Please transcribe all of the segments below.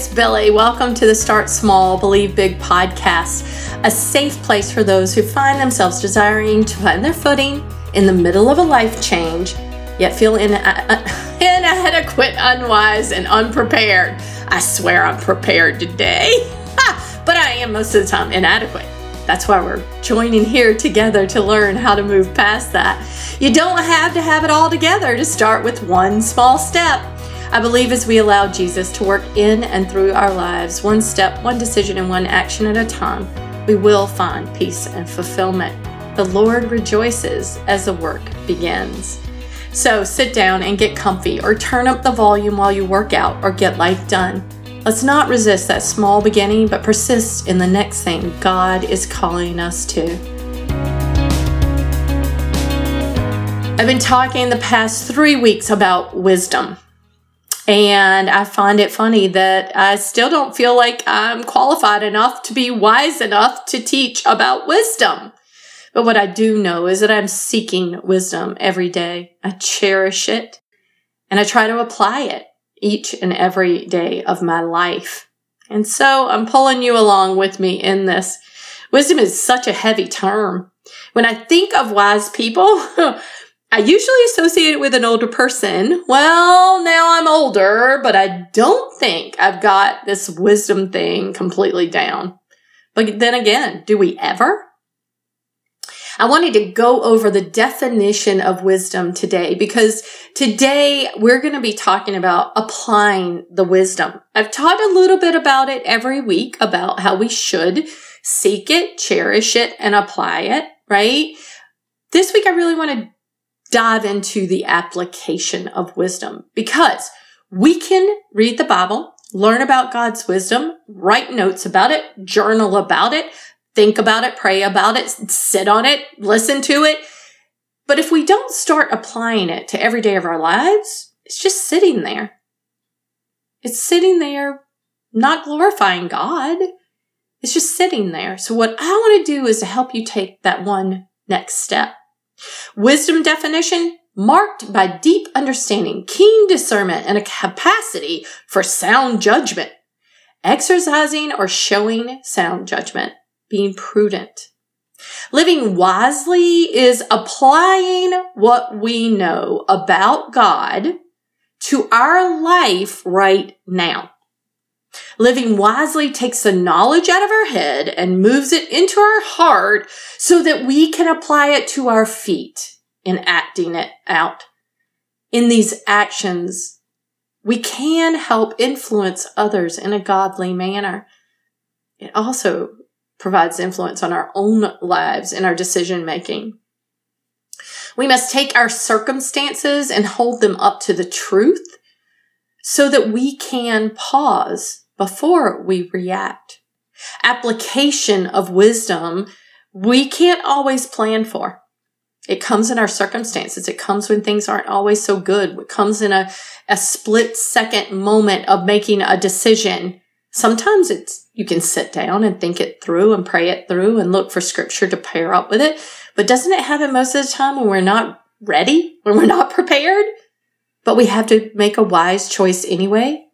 it's Billy. Welcome to the Start Small, Believe Big podcast, a safe place for those who find themselves desiring to find their footing in the middle of a life change, yet feel in, uh, inadequate, unwise, and unprepared. I swear I'm prepared today, but I am most of the time inadequate. That's why we're joining here together to learn how to move past that. You don't have to have it all together to start with one small step. I believe as we allow Jesus to work in and through our lives, one step, one decision, and one action at a time, we will find peace and fulfillment. The Lord rejoices as the work begins. So sit down and get comfy, or turn up the volume while you work out, or get life done. Let's not resist that small beginning, but persist in the next thing God is calling us to. I've been talking the past three weeks about wisdom. And I find it funny that I still don't feel like I'm qualified enough to be wise enough to teach about wisdom. But what I do know is that I'm seeking wisdom every day. I cherish it and I try to apply it each and every day of my life. And so I'm pulling you along with me in this. Wisdom is such a heavy term. When I think of wise people, I usually associate it with an older person. Well, now I'm older, but I don't think I've got this wisdom thing completely down. But then again, do we ever? I wanted to go over the definition of wisdom today because today we're going to be talking about applying the wisdom. I've taught a little bit about it every week about how we should seek it, cherish it, and apply it, right? This week I really want to dive into the application of wisdom because we can read the Bible, learn about God's wisdom, write notes about it, journal about it, think about it, pray about it, sit on it, listen to it. But if we don't start applying it to every day of our lives, it's just sitting there. It's sitting there, not glorifying God. It's just sitting there. So what I want to do is to help you take that one next step. Wisdom definition marked by deep understanding, keen discernment, and a capacity for sound judgment. Exercising or showing sound judgment, being prudent. Living wisely is applying what we know about God to our life right now. Living wisely takes the knowledge out of our head and moves it into our heart so that we can apply it to our feet in acting it out. In these actions, we can help influence others in a godly manner. It also provides influence on our own lives and our decision making. We must take our circumstances and hold them up to the truth so that we can pause before we react. Application of wisdom we can't always plan for. It comes in our circumstances. It comes when things aren't always so good. It comes in a, a split second moment of making a decision. Sometimes it's, you can sit down and think it through and pray it through and look for scripture to pair up with it. But doesn't it happen most of the time when we're not ready, when we're not prepared? but we have to make a wise choice anyway.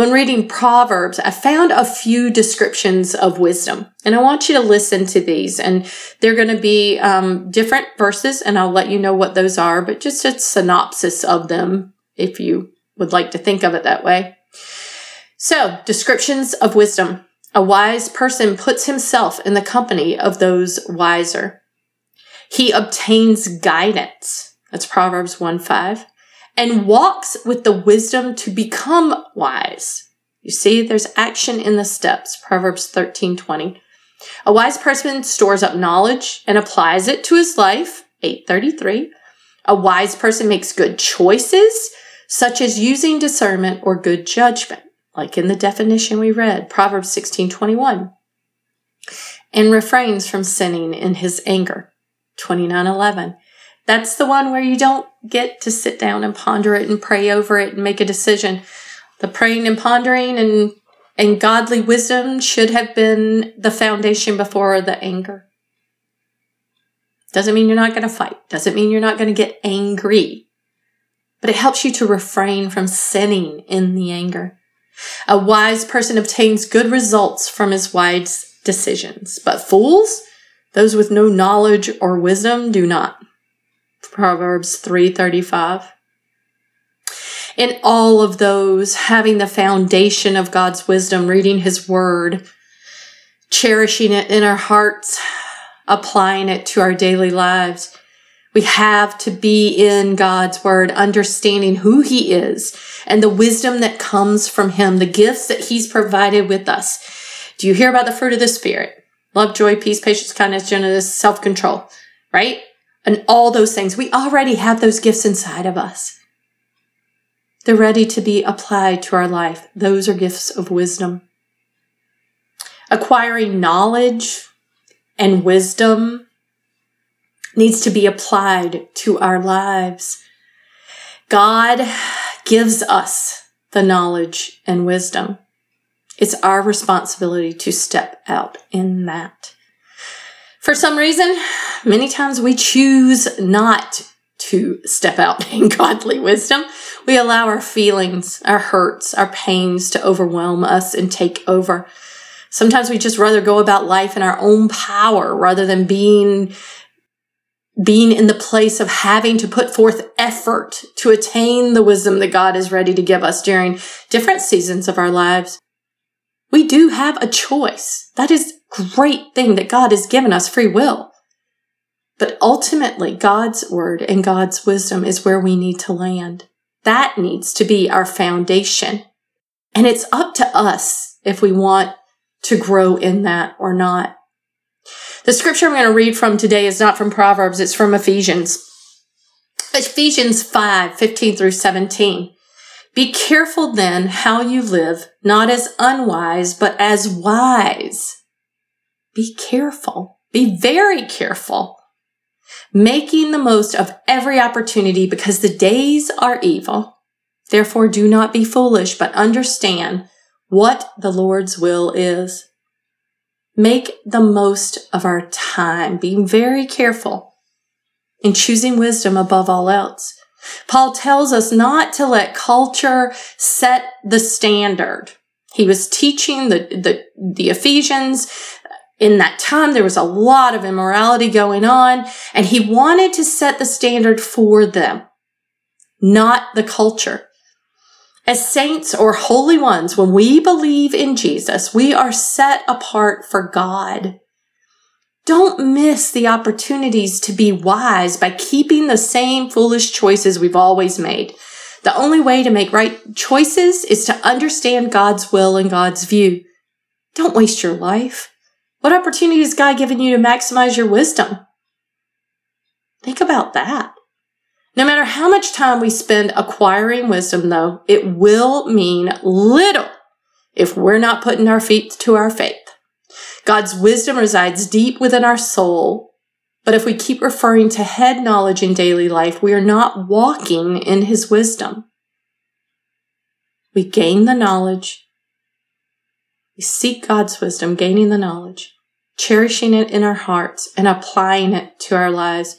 When reading Proverbs, I found a few descriptions of wisdom, and I want you to listen to these. And they're going to be um, different verses, and I'll let you know what those are, but just a synopsis of them if you would like to think of it that way. So, descriptions of wisdom. A wise person puts himself in the company of those wiser. He obtains guidance. That's Proverbs 1 5 and walks with the wisdom to become wise. You see, there's action in the steps. Proverbs 13 20. A wise person stores up knowledge and applies it to his life. 833. A wise person makes good choices, such as using discernment or good judgment, like in the definition we read, Proverbs 16 21. And refrains from sinning in his anger. 29 11. That's the one where you don't get to sit down and ponder it and pray over it and make a decision. The praying and pondering and and godly wisdom should have been the foundation before the anger. Doesn't mean you're not going to fight. Doesn't mean you're not going to get angry. But it helps you to refrain from sinning in the anger. A wise person obtains good results from his wise decisions, but fools, those with no knowledge or wisdom, do not. Proverbs 335. In all of those, having the foundation of God's wisdom, reading his word, cherishing it in our hearts, applying it to our daily lives. We have to be in God's word, understanding who he is and the wisdom that comes from him, the gifts that he's provided with us. Do you hear about the fruit of the spirit? Love, joy, peace, patience, kindness, gentleness, self-control, right? And all those things. We already have those gifts inside of us. They're ready to be applied to our life. Those are gifts of wisdom. Acquiring knowledge and wisdom needs to be applied to our lives. God gives us the knowledge and wisdom. It's our responsibility to step out in that. For some reason, many times we choose not to step out in godly wisdom. We allow our feelings, our hurts, our pains to overwhelm us and take over. Sometimes we just rather go about life in our own power rather than being being in the place of having to put forth effort to attain the wisdom that God is ready to give us during different seasons of our lives. We do have a choice. That is great thing that God has given us free will. But ultimately, God's word and God's wisdom is where we need to land. That needs to be our foundation. And it's up to us if we want to grow in that or not. The scripture I'm going to read from today is not from Proverbs, it's from Ephesians. Ephesians 5, 15 through 17. Be careful then how you live, not as unwise, but as wise. Be careful. Be very careful. Making the most of every opportunity because the days are evil. Therefore do not be foolish, but understand what the Lord's will is. Make the most of our time, being very careful in choosing wisdom above all else. Paul tells us not to let culture set the standard. He was teaching the, the, the Ephesians. In that time, there was a lot of immorality going on, and he wanted to set the standard for them, not the culture. As saints or holy ones, when we believe in Jesus, we are set apart for God. Don't miss the opportunities to be wise by keeping the same foolish choices we've always made. The only way to make right choices is to understand God's will and God's view. Don't waste your life. What opportunity has God given you to maximize your wisdom? Think about that. No matter how much time we spend acquiring wisdom, though, it will mean little if we're not putting our feet to our faith. God's wisdom resides deep within our soul, but if we keep referring to head knowledge in daily life, we are not walking in his wisdom. We gain the knowledge. We seek God's wisdom, gaining the knowledge, cherishing it in our hearts, and applying it to our lives.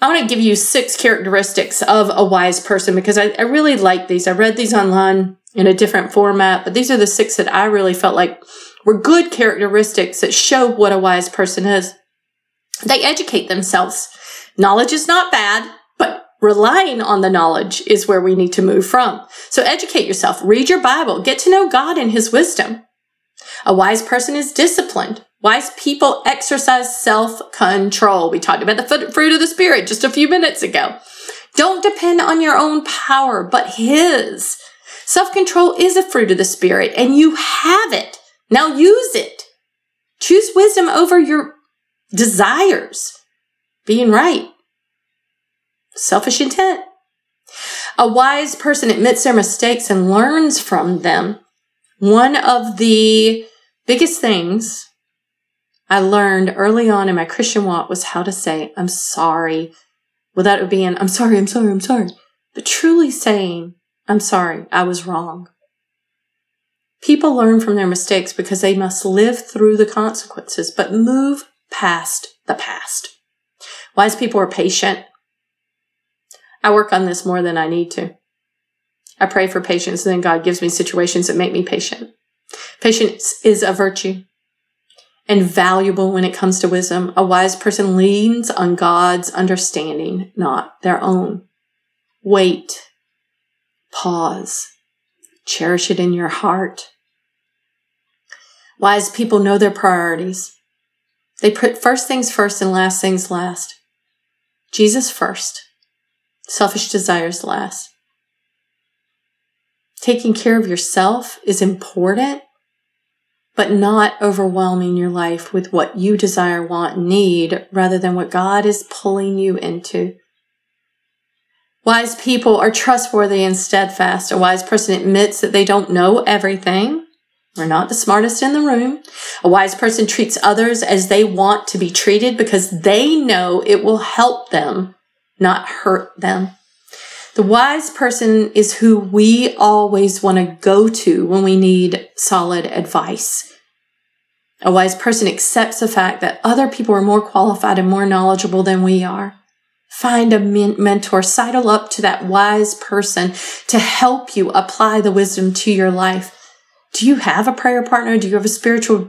I want to give you six characteristics of a wise person because I, I, really like these. I read these online in a different format, but these are the six that I really felt like were good characteristics that show what a wise person is. They educate themselves. Knowledge is not bad, but relying on the knowledge is where we need to move from. So educate yourself, read your Bible, get to know God and his wisdom. A wise person is disciplined. Wise people exercise self-control. We talked about the fruit of the spirit just a few minutes ago. Don't depend on your own power, but his. Self-control is a fruit of the spirit and you have it. Now use it. Choose wisdom over your desires. Being right. Selfish intent. A wise person admits their mistakes and learns from them. One of the biggest things I learned early on in my Christian walk was how to say, I'm sorry, without it being, I'm sorry, I'm sorry, I'm sorry, but truly saying, I'm sorry, I was wrong. People learn from their mistakes because they must live through the consequences, but move past the past. Wise people are patient. I work on this more than I need to. I pray for patience, and then God gives me situations that make me patient. Patience is a virtue and valuable when it comes to wisdom. A wise person leans on God's understanding, not their own. Wait, pause, cherish it in your heart. Wise people know their priorities. They put first things first and last things last. Jesus first, selfish desires last. Taking care of yourself is important, but not overwhelming your life with what you desire, want, need, rather than what God is pulling you into. Wise people are trustworthy and steadfast. A wise person admits that they don't know everything. We're not the smartest in the room. A wise person treats others as they want to be treated because they know it will help them, not hurt them. The wise person is who we always want to go to when we need solid advice. A wise person accepts the fact that other people are more qualified and more knowledgeable than we are. Find a mentor, sidle up to that wise person to help you apply the wisdom to your life. Do you have a prayer partner? Do you have a spiritual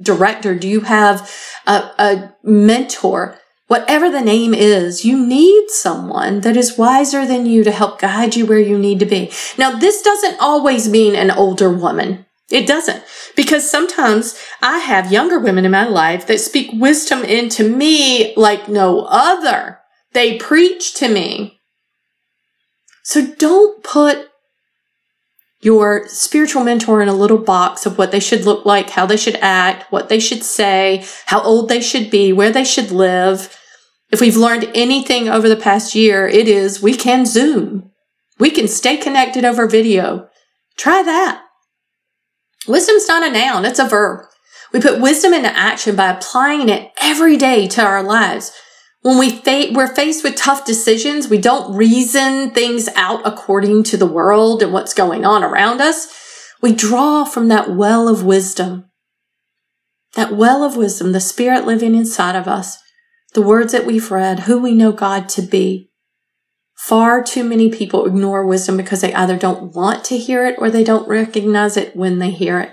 director? Do you have a, a mentor? Whatever the name is, you need someone that is wiser than you to help guide you where you need to be. Now, this doesn't always mean an older woman. It doesn't. Because sometimes I have younger women in my life that speak wisdom into me like no other. They preach to me. So don't put your spiritual mentor in a little box of what they should look like, how they should act, what they should say, how old they should be, where they should live. If we've learned anything over the past year, it is we can Zoom. We can stay connected over video. Try that. Wisdom's not a noun, it's a verb. We put wisdom into action by applying it every day to our lives. When we fa- we're faced with tough decisions, we don't reason things out according to the world and what's going on around us. We draw from that well of wisdom. That well of wisdom, the spirit living inside of us, the words that we've read, who we know God to be. Far too many people ignore wisdom because they either don't want to hear it or they don't recognize it when they hear it.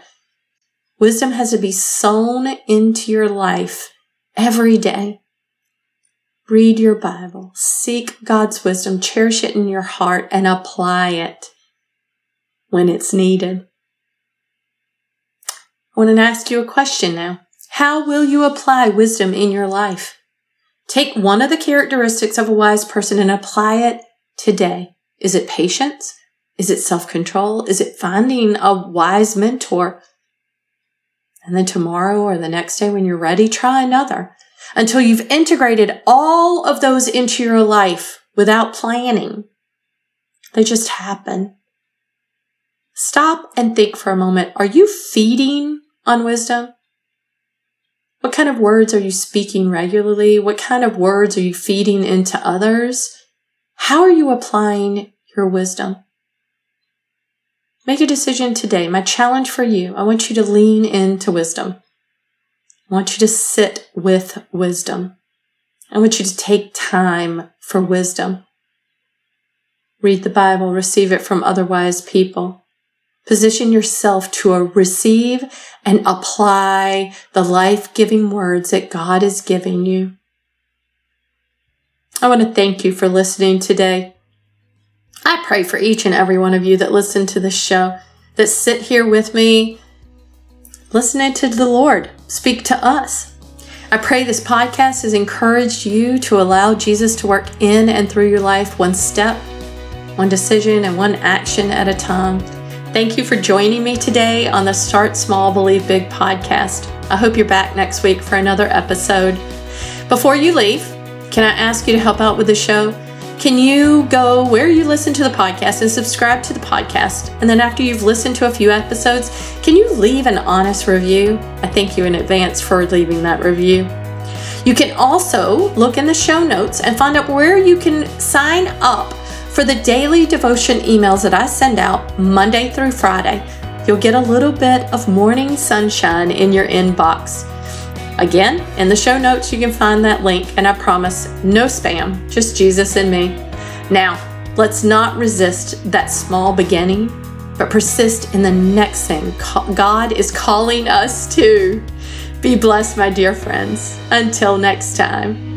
Wisdom has to be sown into your life every day. Read your Bible, seek God's wisdom, cherish it in your heart, and apply it when it's needed. I want to ask you a question now. How will you apply wisdom in your life? Take one of the characteristics of a wise person and apply it today. Is it patience? Is it self control? Is it finding a wise mentor? And then tomorrow or the next day when you're ready, try another until you've integrated all of those into your life without planning. They just happen. Stop and think for a moment. Are you feeding on wisdom? What kind of words are you speaking regularly? What kind of words are you feeding into others? How are you applying your wisdom? Make a decision today. My challenge for you, I want you to lean into wisdom. I want you to sit with wisdom. I want you to take time for wisdom. Read the Bible, receive it from other wise people. Position yourself to receive and apply the life giving words that God is giving you. I want to thank you for listening today. I pray for each and every one of you that listen to this show, that sit here with me, listening to the Lord speak to us. I pray this podcast has encouraged you to allow Jesus to work in and through your life one step, one decision, and one action at a time. Thank you for joining me today on the Start Small, Believe Big podcast. I hope you're back next week for another episode. Before you leave, can I ask you to help out with the show? can you go where you listen to the podcast and subscribe to the podcast? And then after you've listened to a few episodes, can you leave an honest review? I thank you in advance for leaving that review. You can also look in the show notes and find out where you can sign up for the daily devotion emails that I send out Monday through Friday. You'll get a little bit of Morning Sonshine in your inbox. Again, in the show notes, you can find that link, and I promise no spam, just Jesus and me. Now, Let's not resist that small beginning, but persist in the next thing God is calling us to. Be blessed, my dear friends. Until next time.